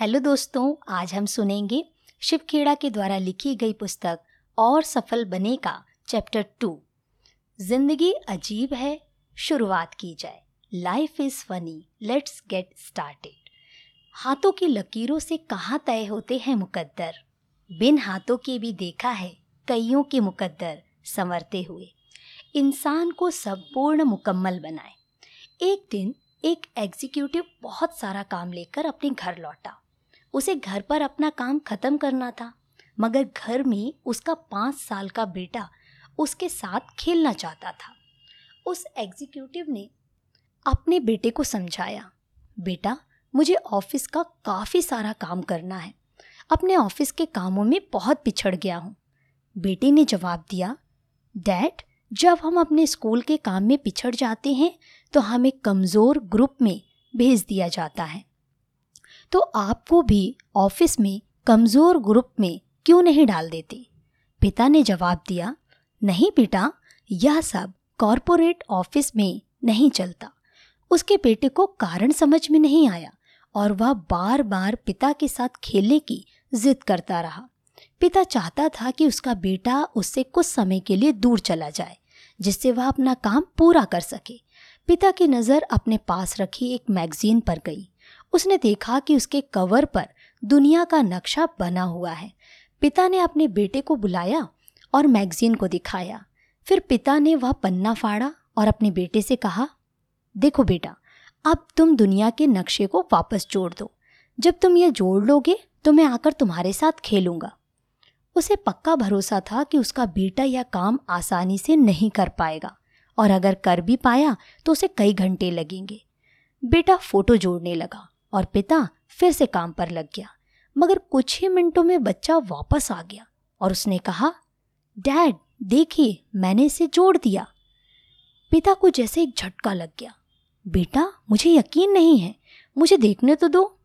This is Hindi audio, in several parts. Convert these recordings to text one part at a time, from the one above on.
हेलो दोस्तों, आज हम सुनेंगे शिव खेड़ा के द्वारा लिखी गई पुस्तक और सफल बने का चैप्टर टू। ज़िंदगी अजीब है, शुरुआत की जाए। Life is funny let's get started हाथों की लकीरों से कहाँ तय होते हैं मुकद्दर? बिन हाथों के भी देखा है, कईयों के मुकद्दर संवरते हुए। इंसान को संपूर्ण मुकम्मल बनाए। एक दिन एक एग्जीक्यूटिव बहुत सारा काम लेकर अपने घर लौटा। उसे घर पर अपना काम खत्म करना था, मगर घर में उसका पाँच साल का बेटा उसके साथ खेलना चाहता था। उस एग्जीक्यूटिव ने अपने बेटे को समझाया, बेटा, मुझे ऑफ़िस का काफ़ी सारा काम करना है। अपने ऑफ़िस के कामों में बहुत पिछड़ गया हूँ। बेटे ने जवाब दिया, डैड, जब हम अपने स्कूल के काम में पिछड़ जाते हैं तो हमें कमज़ोर ग्रुप में भेज दिया जाता है। तो आपको भी ऑफ़िस में कमज़ोर ग्रुप में क्यों नहीं डाल देते? पिता ने जवाब दिया, नहीं बेटा, यह सब कॉरपोरेट ऑफ़िस में नहीं चलता। उसके बेटे को कारण समझ में नहीं आया और वह बार बार पिता के साथ खेलने की जिद करता रहा। पिता चाहता था कि उसका बेटा उससे कुछ समय के लिए दूर चला जाए, जिससे वह अपना काम पूरा कर सके। पिता की नज़र अपने पास रखी एक मैगजीन पर गई। उसने देखा कि उसके कवर पर दुनिया का नक्शा बना हुआ है। पिता ने अपने बेटे को बुलाया और मैगजीन को दिखाया। फिर पिता ने वह पन्ना फाड़ा और अपने बेटे से कहा, देखो बेटा, अब तुम दुनिया के नक्शे को वापस जोड़ दो। जब तुम ये जोड़ लोगे तो मैं आकर तुम्हारे साथ खेलूँगा। उसे पक्का भरोसा था कि उसका बेटा यह काम आसानी से नहीं कर पाएगा और अगर कर भी पाया तो उसे कई घंटे लगेंगे। बेटा फ़ोटो जोड़ने लगा। और पिता फिर से काम पर लग गया। मगर कुछ ही मिनटों में बच्चा वापस आ गया और उसने कहा, डैड, देखिए, मैंने इसे जोड़ दिया। पिता को जैसे एक झटका लग गया। बेटा, मुझे यकीन नहीं है। मुझे देखने तो दो।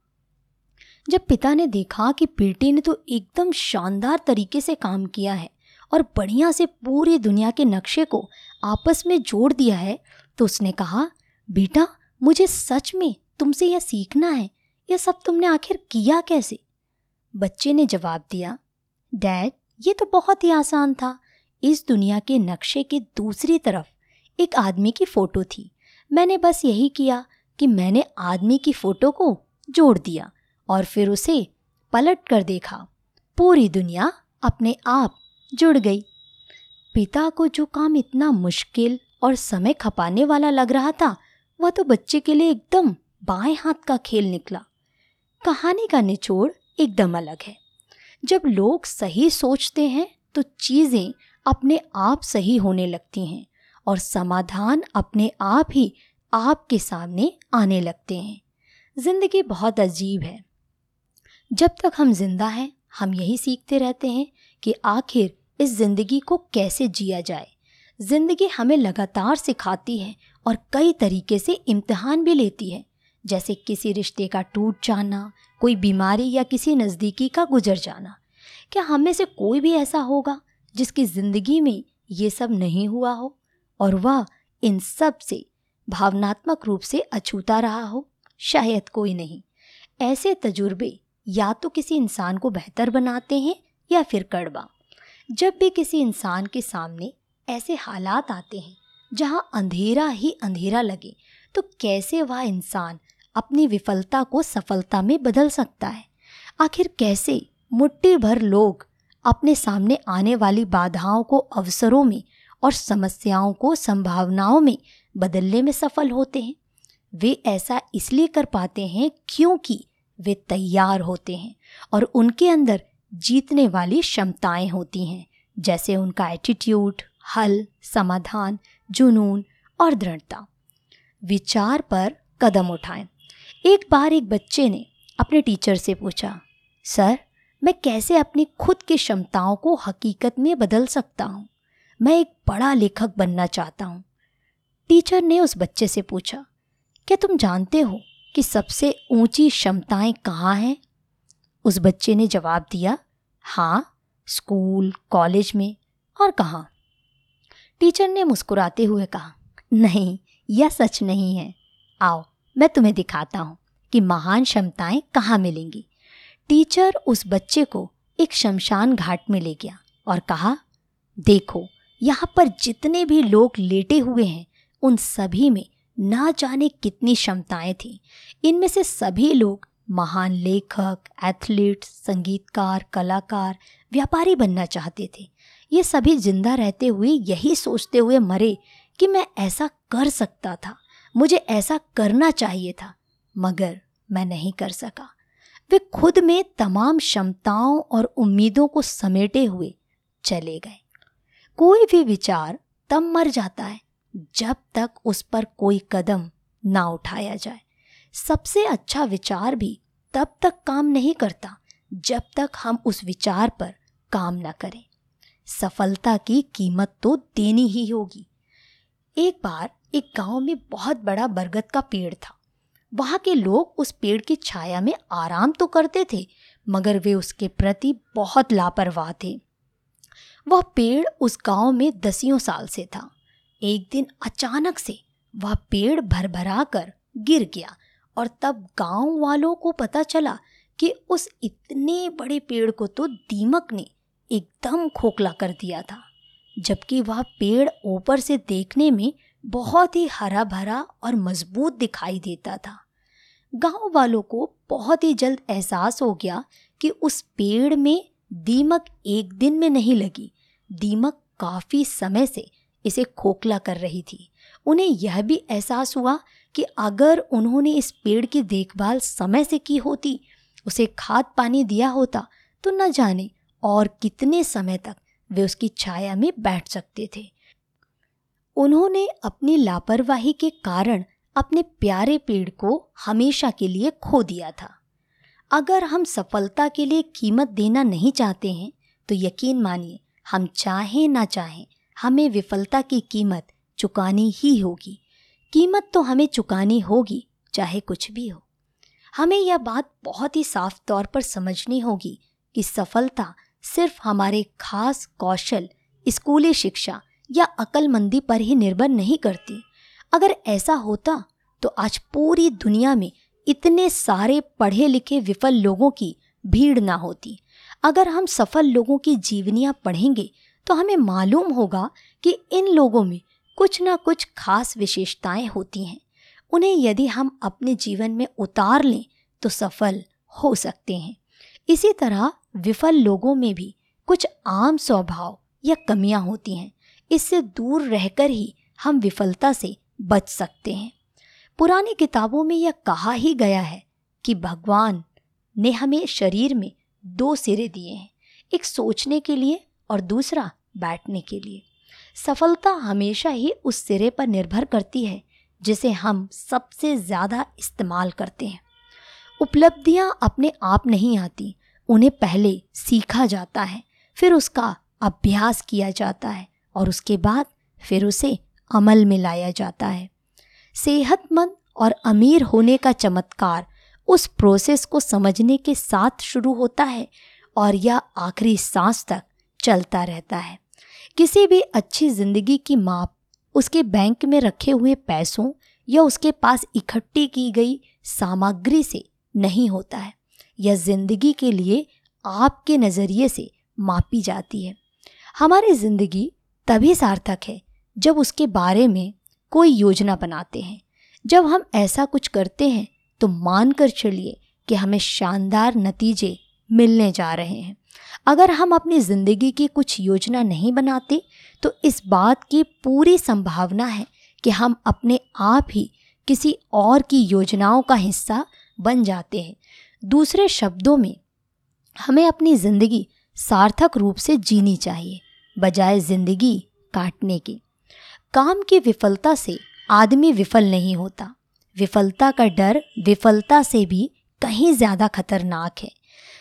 जब पिता ने देखा कि बेटे ने तो एकदम शानदार तरीके से काम किया है और बढ़िया से पूरी दुनिया के नक्शे को आपस में जोड़ दिया है तो उसने कहा, बेटा, मुझे सच में तुमसे यह सीखना है, यह सब तुमने आखिर किया कैसे? बच्चे ने जवाब दिया, डैड, ये तो बहुत ही आसान था। इस दुनिया के नक्शे के दूसरी तरफ़ एक आदमी की फ़ोटो थी। मैंने बस यही किया कि मैंने आदमी की फ़ोटो को जोड़ दिया और फिर उसे पलट कर देखा। पूरी दुनिया अपने आप जुड़ गई। पिता को जो काम इतना मुश्किल और समय खपाने वाला लग रहा था, वह तो बच्चे के लिए एकदम बाएँ हाथ का खेल निकला। कहानी का निचोड़ एकदम अलग है। जब लोग सही सोचते हैं तो चीज़ें अपने आप सही होने लगती हैं और समाधान अपने आप ही आपके सामने आने लगते हैं। ज़िंदगी बहुत अजीब है। जब तक हम ज़िंदा हैं, हम यही सीखते रहते हैं कि आखिर इस ज़िंदगी को कैसे जिया जाए। ज़िंदगी हमें लगातार सिखाती है और कई तरीके से इम्तिहान भी लेती है। जैसे किसी रिश्ते का टूट जाना, कोई बीमारी या किसी नज़दीकी का गुजर जाना। क्या हम में से कोई भी ऐसा होगा जिसकी ज़िंदगी में ये सब नहीं हुआ हो और वह इन सबसे भावनात्मक रूप से अछूता रहा हो? शायद कोई नहीं। ऐसे तजुर्बे या तो किसी इंसान को बेहतर बनाते हैं या फिर कड़वा। जब भी किसी इंसान के सामने ऐसे हालात आते हैं जहाँ अंधेरा ही अंधेरा लगे तो कैसे वह इंसान अपनी विफलता को सफलता में बदल सकता है। आखिर कैसे मुट्ठी भर लोग अपने सामने आने वाली बाधाओं को, अवसरों में और समस्याओं को, संभावनाओं में बदलने में सफल होते हैं? वे ऐसा इसलिए कर पाते हैं क्योंकि वे तैयार होते हैं और उनके अंदर जीतने वाली क्षमताएँ होती हैं, जैसे उनका एटीट्यूड हल, समाधान, जुनून और दृढ़ता। विचार पर कदम उठाएँ। एक बार एक बच्चे ने अपने टीचर से पूछा, सर, मैं कैसे अपनी खुद की क्षमताओं को हकीकत में बदल सकता हूँ? मैं एक बड़ा लेखक बनना चाहता हूँ। टीचर ने उस बच्चे से पूछा, क्या तुम जानते हो कि सबसे ऊँची क्षमताएँ कहाँ हैं? उस बच्चे ने जवाब दिया हाँ स्कूल, कॉलेज में। और कहाँ, टीचर ने मुस्कुराते हुए कहा, नहीं, यह सच नहीं है। आओ मैं तुम्हें दिखाता हूँ कि महान क्षमताएँ कहाँ मिलेंगी। टीचर उस बच्चे को एक शमशान घाट में ले गया और कहा, देखो, यहाँ पर जितने भी लोग लेटे हुए हैं, उन सभी में ना जाने कितनी क्षमताएँ थीं। इनमें से सभी लोग महान लेखक, एथलीट, संगीतकार, कलाकार, व्यापारी बनना चाहते थे। ये सभी ज़िंदा रहते हुए यही सोचते हुए मरे कि मैं ऐसा कर सकता था। मुझे ऐसा करना चाहिए था, मगर मैं नहीं कर सका। वे खुद में तमाम क्षमताओं और उम्मीदों को समेटे हुए चले गए। कोई भी विचार तब मर जाता है, जब तक उस पर कोई कदम ना उठाया जाए। सबसे अच्छा विचार भी तब तक काम नहीं करता, जब तक हम उस विचार पर काम न करें। सफलता की कीमत तो देनी ही होगी। एक बार एक गाँव में बहुत बड़ा बरगद का पेड़ था। वहाँ के लोग उस पेड़ की छाया में आराम तो करते थे, मगर वे उसके प्रति बहुत लापरवाह थे। वह पेड़ उस गाँव में दसियों साल से था। एक दिन अचानक से वह पेड़ भरभरा कर गिर गया और तब गाँव वालों को पता चला कि उस इतने बड़े पेड़ को तो दीमक ने एकदम खोखला कर दिया था, जबकि वह पेड़ ऊपर से देखने में बहुत ही हरा भरा और मज़बूत दिखाई देता था। गाँव वालों को बहुत ही जल्द एहसास हो गया कि उस पेड़ में दीमक एक दिन में नहीं लगी। दीमक काफ़ी समय से इसे खोखला कर रही थी। उन्हें यह भी एहसास हुआ कि अगर उन्होंने इस पेड़ की देखभाल समय से की होती, उसे खाद पानी दिया होता तो न जाने और कितने समय तक वे उसकी छाया में बैठ सकते थे। उन्होंने अपनी लापरवाही के कारण अपने प्यारे पेड़ को हमेशा के लिए खो दिया था। अगर हम सफलता के लिए कीमत देना नहीं चाहते हैं तो यकीन मानिए, हम चाहें ना चाहें, हमें विफलता की कीमत चुकानी ही होगी। कीमत तो हमें चुकानी होगी, चाहे कुछ भी हो। हमें यह बात बहुत ही साफ़ तौर पर समझनी होगी कि सफलता सिर्फ़ हमारे खास कौशल, स्कूली शिक्षा या अक्लमंदी पर ही निर्भर नहीं करती। अगर ऐसा होता तो आज पूरी दुनिया में इतने सारे पढ़े लिखे विफल लोगों की भीड़ ना होती। अगर हम सफल लोगों की जीवनियाँ पढ़ेंगे तो हमें मालूम होगा कि इन लोगों में कुछ ना कुछ खास विशेषताएँ होती हैं। उन्हें यदि हम अपने जीवन में उतार लें तो सफल हो सकते हैं। इसी तरह विफल लोगों में भी कुछ आम स्वभाव या कमियाँ होती हैं। इससे दूर रहकर ही हम विफलता से बच सकते हैं। पुरानी किताबों में यह कहा ही गया है कि भगवान ने हमें शरीर में दो सिरे दिए हैं, एक सोचने के लिए और दूसरा बैठने के लिए। सफलता हमेशा ही उस सिरे पर निर्भर करती है, जिसे हम सबसे ज़्यादा इस्तेमाल करते हैं। उपलब्धियाँ अपने आप नहीं आती, उन्हें पहले सीखा जाता है, फिर उसका अभ्यास किया जाता है और उसके बाद फिर उसे अमल में लाया जाता है। सेहतमंद और अमीर होने का चमत्कार उस प्रोसेस को समझने के साथ शुरू होता है और यह आखिरी सांस तक चलता रहता है। किसी भी अच्छी ज़िंदगी की माप, उसके बैंक में रखे हुए पैसों या उसके पास इकट्ठी की गई सामग्री से नहीं होता है। यह ज़िंदगी के लिए आपके नज़रिए से मापी जाती है। हमारी ज़िंदगी तभी सार्थक है जब उसके बारे में कोई योजना बनाते हैं। जब हम ऐसा कुछ करते हैं तो मान कर चलिए कि हमें शानदार नतीजे मिलने जा रहे हैं। अगर हम अपनी ज़िंदगी की कुछ योजना नहीं बनाते तो इस बात की पूरी संभावना है कि हम अपने आप ही किसी और की योजनाओं का हिस्सा बन जाते हैं। दूसरे शब्दों में, हमें अपनी ज़िंदगी सार्थक रूप से जीनी चाहिए। बजाय ज़िंदगी काटने की। काम की विफलता से आदमी विफल नहीं होता। विफलता का डर विफलता से भी कहीं ज़्यादा खतरनाक है।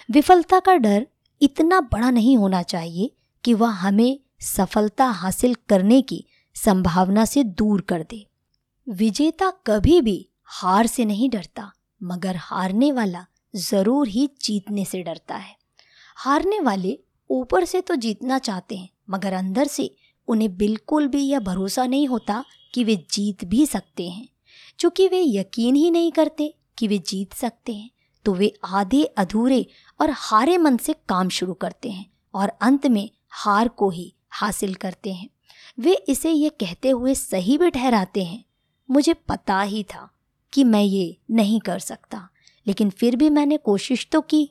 विफलता का डर इतना बड़ा नहीं होना चाहिए कि वह हमें सफलता हासिल करने की संभावना से दूर कर दे। विजेता कभी भी हार से नहीं डरता, मगर हारने वाला ज़रूर ही जीतने से डरता है। हारने वाले ऊपर से तो जीतना चाहते हैं मगर अंदर से उन्हें बिल्कुल भी यह भरोसा नहीं होता कि वे जीत भी सकते हैं। चूँकि वे यकीन ही नहीं करते कि वे जीत सकते हैं तो वे आधे अधूरे और हारे मन से काम शुरू करते हैं और अंत में हार को ही हासिल करते हैं। वे इसे ये कहते हुए सही भी ठहराते हैं। मुझे पता ही था कि मैं ये नहीं कर सकता, लेकिन फिर भी मैंने कोशिश तो की।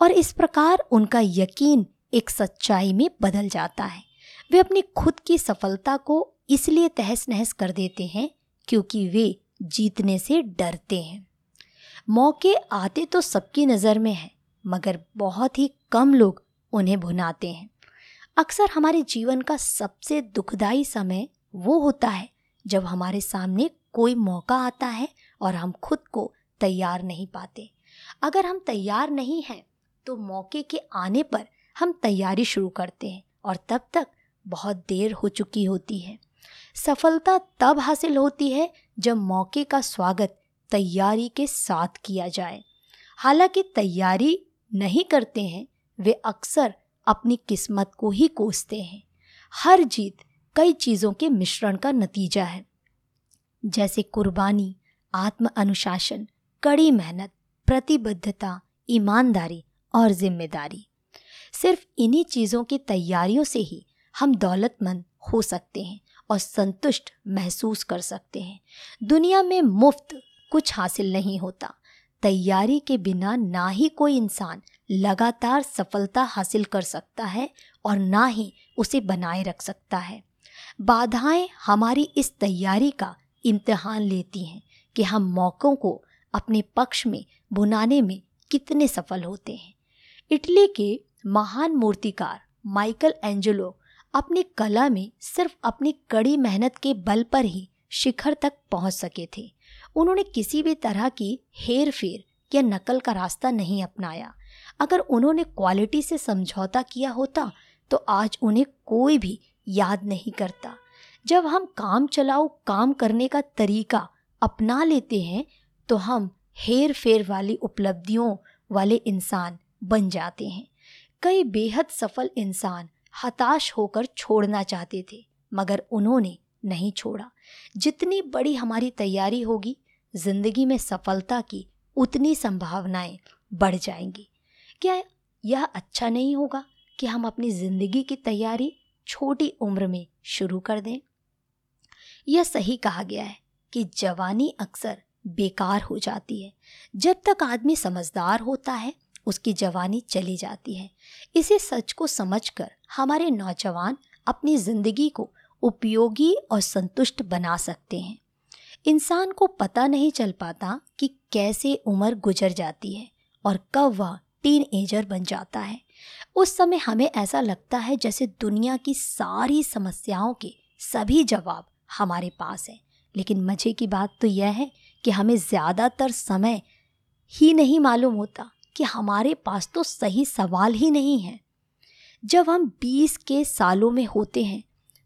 और इस प्रकार उनका यकीन एक सच्चाई में बदल जाता है। वे अपनी खुद की सफलता को इसलिए तहस नहस कर देते हैं क्योंकि वे जीतने से डरते हैं। मौके आते तो सबकी नज़र में हैं, मगर बहुत ही कम लोग उन्हें भुनाते हैं। अक्सर हमारे जीवन का सबसे दुखदाई समय वो होता है जब हमारे सामने कोई मौका आता है और हम खुद को तैयार नहीं पाते। अगर हम तैयार नहीं हैं तो मौके के आने पर हम तैयारी शुरू करते हैं और तब तक बहुत देर हो चुकी होती है। सफलता तब हासिल होती है जब मौके का स्वागत तैयारी के साथ किया जाए। हालाँकि तैयारी नहीं करते हैं, वे अक्सर अपनी किस्मत को ही कोसते हैं। हर जीत कई चीज़ों के मिश्रण का नतीजा है। जैसे कुर्बानी, आत्म अनुशासन, कड़ी मेहनत, प्रतिबद्धता, ईमानदारी और ज़िम्मेदारी। सिर्फ़ इन्हीं चीज़ों की तैयारियों से ही हम दौलतमंद हो सकते हैं और संतुष्ट महसूस कर सकते हैं। दुनिया में मुफ़्त कुछ हासिल नहीं होता। तैयारी के बिना ना ही कोई इंसान लगातार सफलता हासिल कर सकता है और ना ही उसे बनाए रख सकता है। बाधाएँ हमारी इस तैयारी का इम्तहान लेती हैं कि हम मौक़ों को अपने पक्ष में, बुनाने में कितने सफल होते हैं। इटली के महान मूर्तिकार माइकल एंजेलो अपनी कला में सिर्फ़ अपनी कड़ी मेहनत के बल पर ही शिखर तक पहुँच सके थे। उन्होंने किसी भी तरह की हेर फेर या नकल का रास्ता नहीं अपनाया। अगर उन्होंने क्वालिटी से समझौता किया होता तो आज उन्हें कोई भी याद नहीं करता। जब हम काम चलाओ, काम करने का तरीका अपना लेते हैं तो हम हेर फेर वाली उपलब्धियों वाले इंसान बन जाते हैं। कई बेहद सफल इंसान हताश होकर छोड़ना चाहते थे, मगर उन्होंने नहीं छोड़ा। जितनी बड़ी हमारी तैयारी होगी, ज़िंदगी में सफलता की उतनी संभावनाएँ बढ़ जाएँगी। क्या यह अच्छा नहीं होगा कि हम अपनी ज़िंदगी की तैयारी छोटी उम्र में शुरू कर दें? यह सही कहा गया है कि जवानी अक्सर बेकार हो जाती है। जब तक आदमी समझदार होता है उसकी जवानी चली जाती है। इसे सच को समझकर हमारे नौजवान अपनी ज़िंदगी को उपयोगी और संतुष्ट बना सकते हैं। इंसान को पता नहीं चल पाता कि कैसे उम्र गुजर जाती है और कब वह टीन एजर बन जाता है। उस समय हमें ऐसा लगता है जैसे दुनिया की सारी समस्याओं के सभी जवाब हमारे पास हैं। लेकिन मज़े की बात तो यह है कि हमें ज़्यादातर समय ही नहीं मालूम होता कि हमारे पास तो सही सवाल ही नहीं है। जब हम बीस के सालों में होते हैं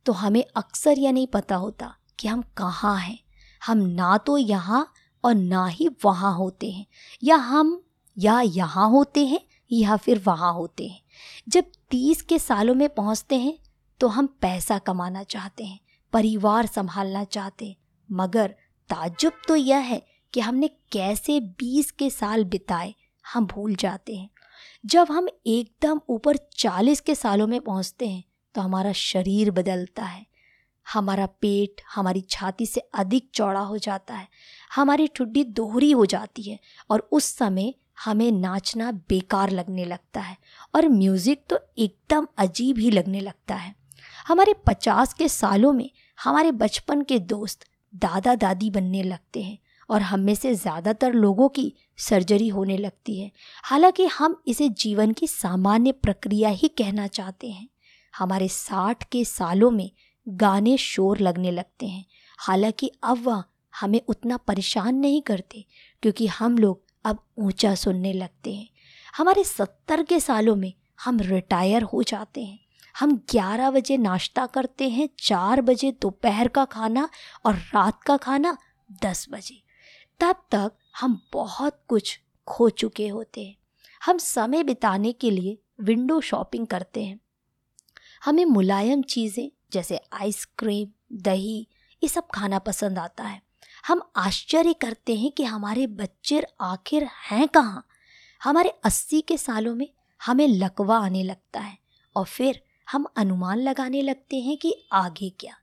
तो हमें अक्सर यह नहीं पता होता कि हम कहाँ हैं। हम ना तो यहाँ और ना ही वहाँ होते हैं। या हम या यहाँ होते हैं या फिर वहाँ होते हैं। जब तीस के सालों में पहुँचते हैं तो हम पैसा कमाना चाहते हैं, परिवार संभालना चाहते हैं। मगर ताजुब तो यह है कि हमने कैसे बीस के साल बिताए हम भूल जाते हैं। जब हम एकदम ऊपर चालीस के सालों में पहुँचते हैं तो हमारा शरीर बदलता है। हमारा पेट हमारी छाती से अधिक चौड़ा हो जाता है। हमारी ठुड्डी दोहरी हो जाती है और उस समय हमें नाचना बेकार लगने लगता है और म्यूज़िक तो एकदम अजीब ही लगने लगता है। हमारे पचास के सालों में हमारे बचपन के दोस्त दादा दादी बनने लगते हैं। और हम में से ज़्यादातर लोगों की सर्जरी होने लगती है। हालाँकि हम इसे जीवन की सामान्य प्रक्रिया ही कहना चाहते हैं। हमारे साठ के सालों में गाने शोर लगने लगते हैं। हालाँकि अब वह हमें उतना परेशान नहीं करते, क्योंकि हम लोग अब ऊँचा सुनने लगते हैं। हमारे सत्तर के सालों में हम रिटायर हो जाते हैं। हम ग्यारह बजे नाश्ता करते हैं, चार बजे दोपहर का खाना और रात का खाना दस बजे। तब तक हम बहुत कुछ खो चुके होते हैं। हम समय बिताने के लिए विंडो शॉपिंग करते हैं। हमें मुलायम चीज़ें जैसे आइसक्रीम दही, ये सब खाना पसंद आता है। हम आश्चर्य करते हैं कि हमारे बच्चे आखिर हैं कहाँ? हमारे अस्सी के सालों में हमें लकवा आने लगता है और फिर हम अनुमान लगाने लगते हैं कि आगे क्या।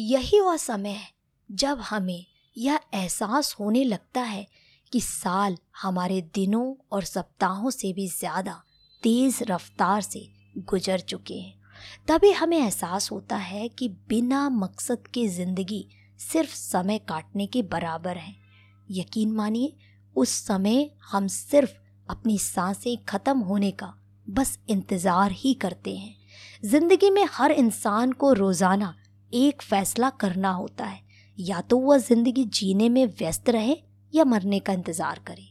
यही वह समय है जब हमें यह एहसास होने लगता है कि साल हमारे दिनों और सप्ताहों से भी ज़्यादा तेज़ रफ्तार से गुजर चुके हैं। तभी हमें एहसास होता है कि बिना मकसद के ज़िंदगी सिर्फ़ समय काटने के बराबर है। यकीन मानिए, उस समय हम सिर्फ़ अपनी साँसें ख़त्म होने का बस इंतज़ार ही करते हैं। ज़िंदगी में हर इंसान को रोज़ाना एक फ़ैसला करना होता है। या तो वह ज़िंदगी जीने में व्यस्त रहे या मरने का इंतज़ार करे।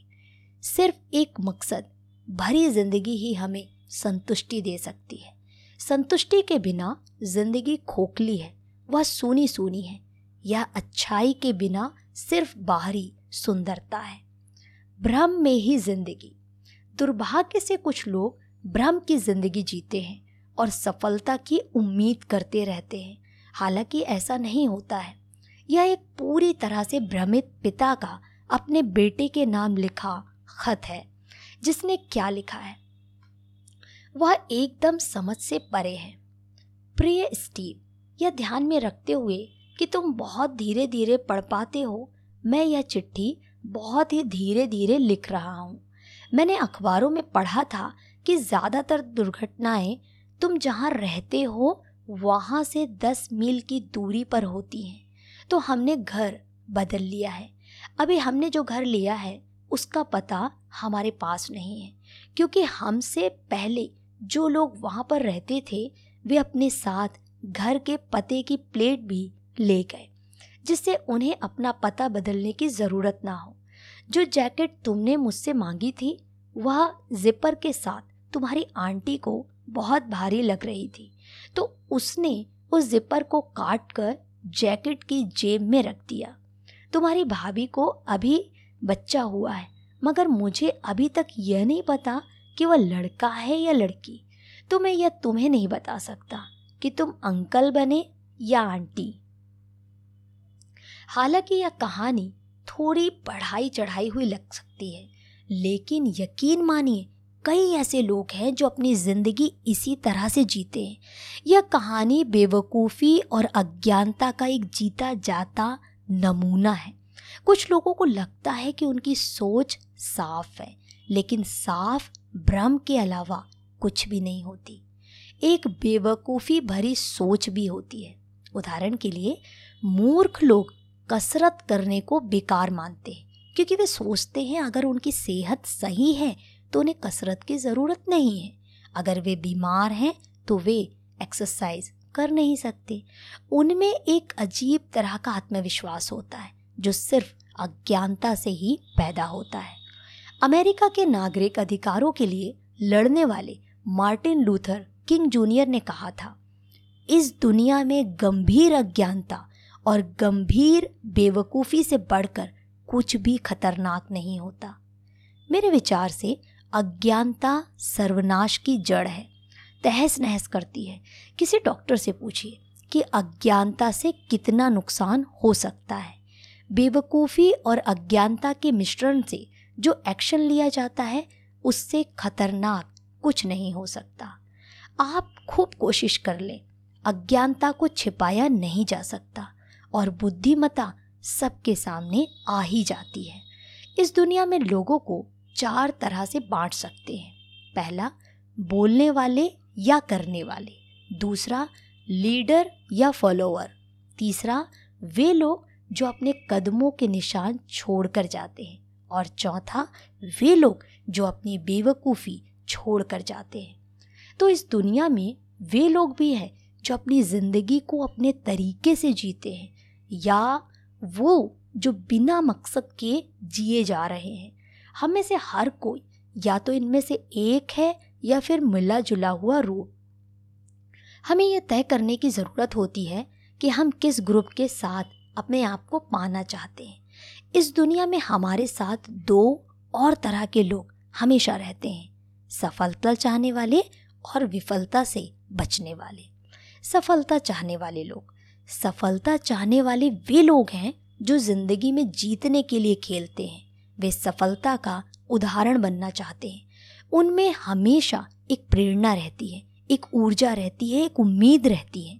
सिर्फ़ एक मकसद, भरी ज़िंदगी ही हमें संतुष्टि दे सकती है। संतुष्टि के बिना ज़िंदगी खोखली है, वह सूनी सूनी है। यह अच्छाई के बिना सिर्फ़ बाहरी सुंदरता है। भ्रम में ही ज़िंदगी। दुर्भाग्य से कुछ लोग भ्रम की ज़िंदगी जीते हैं और सफलता की उम्मीद करते रहते हैं। हालाँकि ऐसा नहीं होता है। यह एक पूरी तरह से भ्रमित पिता का अपने बेटे के नाम लिखा खत है, जिसने क्या लिखा है? वह एकदम समझ से परे है। प्रिय स्टीव, यह ध्यान में रखते हुए कि तुम बहुत धीरे धीरे पढ़ पाते हो, मैं यह चिट्ठी बहुत ही धीरे धीरे लिख रहा हूँ। मैंने अखबारों में पढ़ा था कि ज़्यादातर दुर्घटनाएँ तुम जहाँ रहते हो, वहाँ से दस मील की दूरी पर होती हैं। तो हमने घर बदल लिया है। अभी हमने जो घर लिया है, उसका पता हमारे पास नहीं है, क्योंकि हमसे पहले जो लोग वहाँ पर रहते थे, वे अपने साथ घर के पते की प्लेट भी ले गए, जिससे उन्हें अपना पता बदलने की ज़रूरत ना हो। जो जैकेट तुमने मुझसे मांगी थी, वह जिपर के साथ तुम्हारी आंटी को बहुत भारी लग रही थी तो उसने उस जिपर को काट कर जैकेट की जेब में रख दिया। तुम्हारी भाभी को अभी बच्चा हुआ है, मगर मुझे अभी तक यह नहीं पता कि वह लड़का है या लड़की। तो मैं यह तुम्हें नहीं बता सकता कि तुम अंकल बने या आंटी। हालाँकि यह कहानी थोड़ी पढ़ाई चढ़ाई हुई लग सकती है, लेकिन यकीन मानिए कई ऐसे लोग हैं जो अपनी ज़िंदगी इसी तरह से जीते हैं। यह कहानी बेवकूफ़ी और अज्ञानता का एक जीता जाता नमूना है। कुछ लोगों को लगता है कि उनकी सोच साफ़ है, लेकिन साफ़ भ्रम के अलावा कुछ भी नहीं होती। एक बेवकूफ़ी भरी सोच भी होती है। उदाहरण के लिए, मूर्ख लोग कसरत करने को बेकार मानते हैं, क्योंकि वे सोचते हैं, अगर उनकी सेहत सही है तो उन्हें कसरत की ज़रूरत नहीं है। अगर वे बीमार हैं तो वे एक्सरसाइज कर नहीं सकते। उनमें एक अजीब तरह का आत्मविश्वास होता है, जो सिर्फ़ अज्ञानता से ही पैदा होता है। अमेरिका के नागरिक अधिकारों के लिए लड़ने वाले मार्टिन लूथर किंग जूनियर ने कहा था, इस दुनिया में गंभीर अज्ञानता और गंभीर बेवकूफ़ी से बढ़कर कुछ भी खतरनाक नहीं होता। मेरे विचार से अज्ञानता सर्वनाश की जड़ है। तहस नहस करती है। किसी डॉक्टर से पूछिए कि अज्ञानता से कितना नुकसान हो सकता है। बेवकूफ़ी और अज्ञानता के मिश्रण से जो एक्शन लिया जाता है, उससे खतरनाक कुछ नहीं हो सकता। आप खूब कोशिश कर लें। अज्ञानता को छिपाया नहीं जा सकता और बुद्धिमता सबके सामने आ ही जाती है। इस दुनिया में लोगों को चार तरह से बांट सकते हैं। पहला, बोलने वाले या करने वाले। दूसरा, लीडर या फॉलोअर। तीसरा, वे लोग जो अपने कदमों के निशान छोड़कर जाते हैं। और चौथा, वे लोग जो अपनी बेवकूफ़ी छोड़ कर जाते हैं। तो इस दुनिया में वे लोग भी हैं जो अपनी ज़िंदगी को अपने तरीके से जीते हैं या वो जो बिना मकसद के जिए जा रहे हैं। हम में से हर कोई, या तो इनमें से एक है, या फिर मिला जुला हुआ रूप। हमें यह तय करने की ज़रूरत होती है कि हम किस ग्रुप के साथ अपने आप को पाना चाहते हैं। इस दुनिया में हमारे साथ दो और तरह के लोग हमेशा रहते हैं, सफलता चाहने वाले और विफलता से बचने वाले। सफलता चाहने वाले लोग, सफलता चाहने वाले वे लोग हैं जो ज़िंदगी में जीतने के लिए खेलते हैं। वे सफलता का उदाहरण बनना चाहते हैं। उनमें हमेशा एक प्रेरणा रहती है, एक ऊर्जा रहती है, एक उम्मीद रहती है।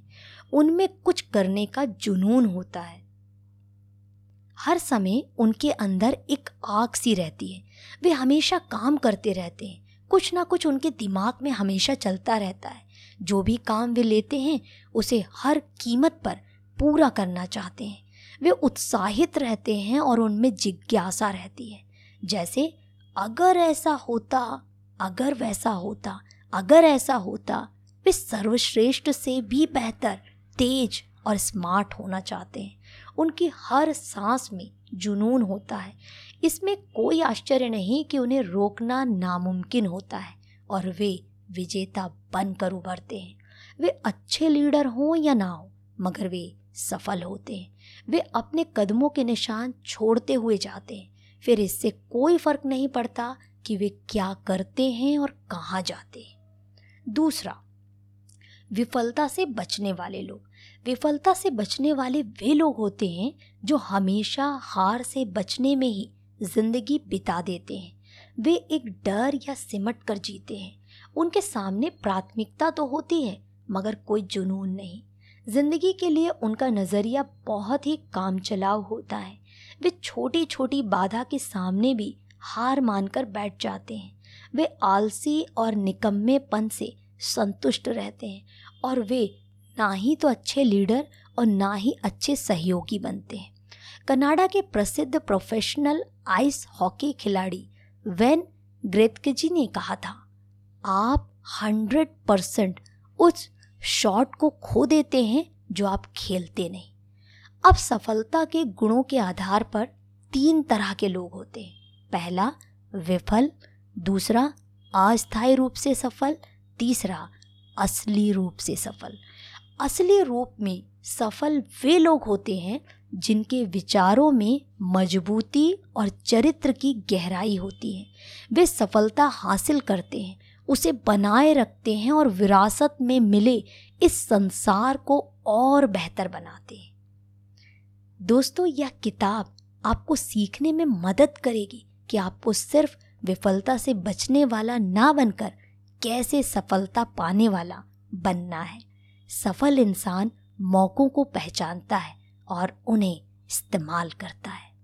उनमें कुछ करने का जुनून होता है। हर समय उनके अंदर एक आग सी रहती है। वे हमेशा काम करते रहते हैं। कुछ ना कुछ उनके दिमाग में हमेशा चलता रहता है। जो भी काम वे लेते हैं, उसे हर कीमत पर पूरा करना चाहते हैं। वे उत्साहित रहते हैं और उनमें जिज्ञासा रहती है। जैसे, अगर ऐसा होता, अगर वैसा होता, अगर ऐसा होता, वे सर्वश्रेष्ठ से भी बेहतर, तेज और स्मार्ट होना चाहते हैं। उनकी हर सांस में जुनून होता है। इसमें कोई आश्चर्य नहीं कि उन्हें रोकना नामुमकिन होता है और वे विजेता बनकर उभरते हैं। वे अच्छे लीडर हों या ना हो, मगर वे सफल होते हैं। वे अपने कदमों के निशान छोड़ते हुए जाते हैं। फिर इससे कोई फ़र्क नहीं पड़ता कि वे क्या करते हैं और कहाँ जाते हैं। दूसरा, विफलता से बचने वाले लोग। विफलता से बचने वाले वे लोग होते हैं जो हमेशा हार से बचने में ही ज़िंदगी बिता देते हैं। वे एक डर या सिमट कर जीते हैं। उनके सामने प्राथमिकता तो होती है, मगर कोई जुनून नहीं। ज़िंदगी के लिए उनका नज़रिया बहुत ही काम चलाव होता है। वे छोटी छोटी बाधा के सामने भी हार मानकर बैठ जाते हैं। वे आलसी और निकम्मेपन से संतुष्ट रहते हैं और वे ना ही तो अच्छे लीडर और ना ही अच्छे सहयोगी बनते हैं। कनाडा के प्रसिद्ध प्रोफेशनल आइस हॉकी खिलाड़ी वेन ग्रेतकेजी ने कहा था, आप हंड्रेड परसेंट उस शॉट को खो देते हैं जो आप खेलते नहीं। अब सफलता के गुणों के आधार पर तीन तरह के लोग होते हैं। पहला, विफल, दूसरा, अस्थायी रूप से सफल, तीसरा, असली रूप से सफल। असली रूप में सफल वे लोग होते हैं जिनके विचारों में मजबूती और चरित्र की गहराई होती है। वे सफलता हासिल करते हैं उसे बनाए रखते हैं और विरासत में मिले इस संसार को और बेहतर बनाते हैं। दोस्तों, यह किताब आपको सीखने में मदद करेगी कि आपको सिर्फ़ विफलता से बचने वाला ना बनकर कैसे सफलता पाने वाला बनना है। सफल इंसान मौक़ों को पहचानता है और उन्हें इस्तेमाल करता है।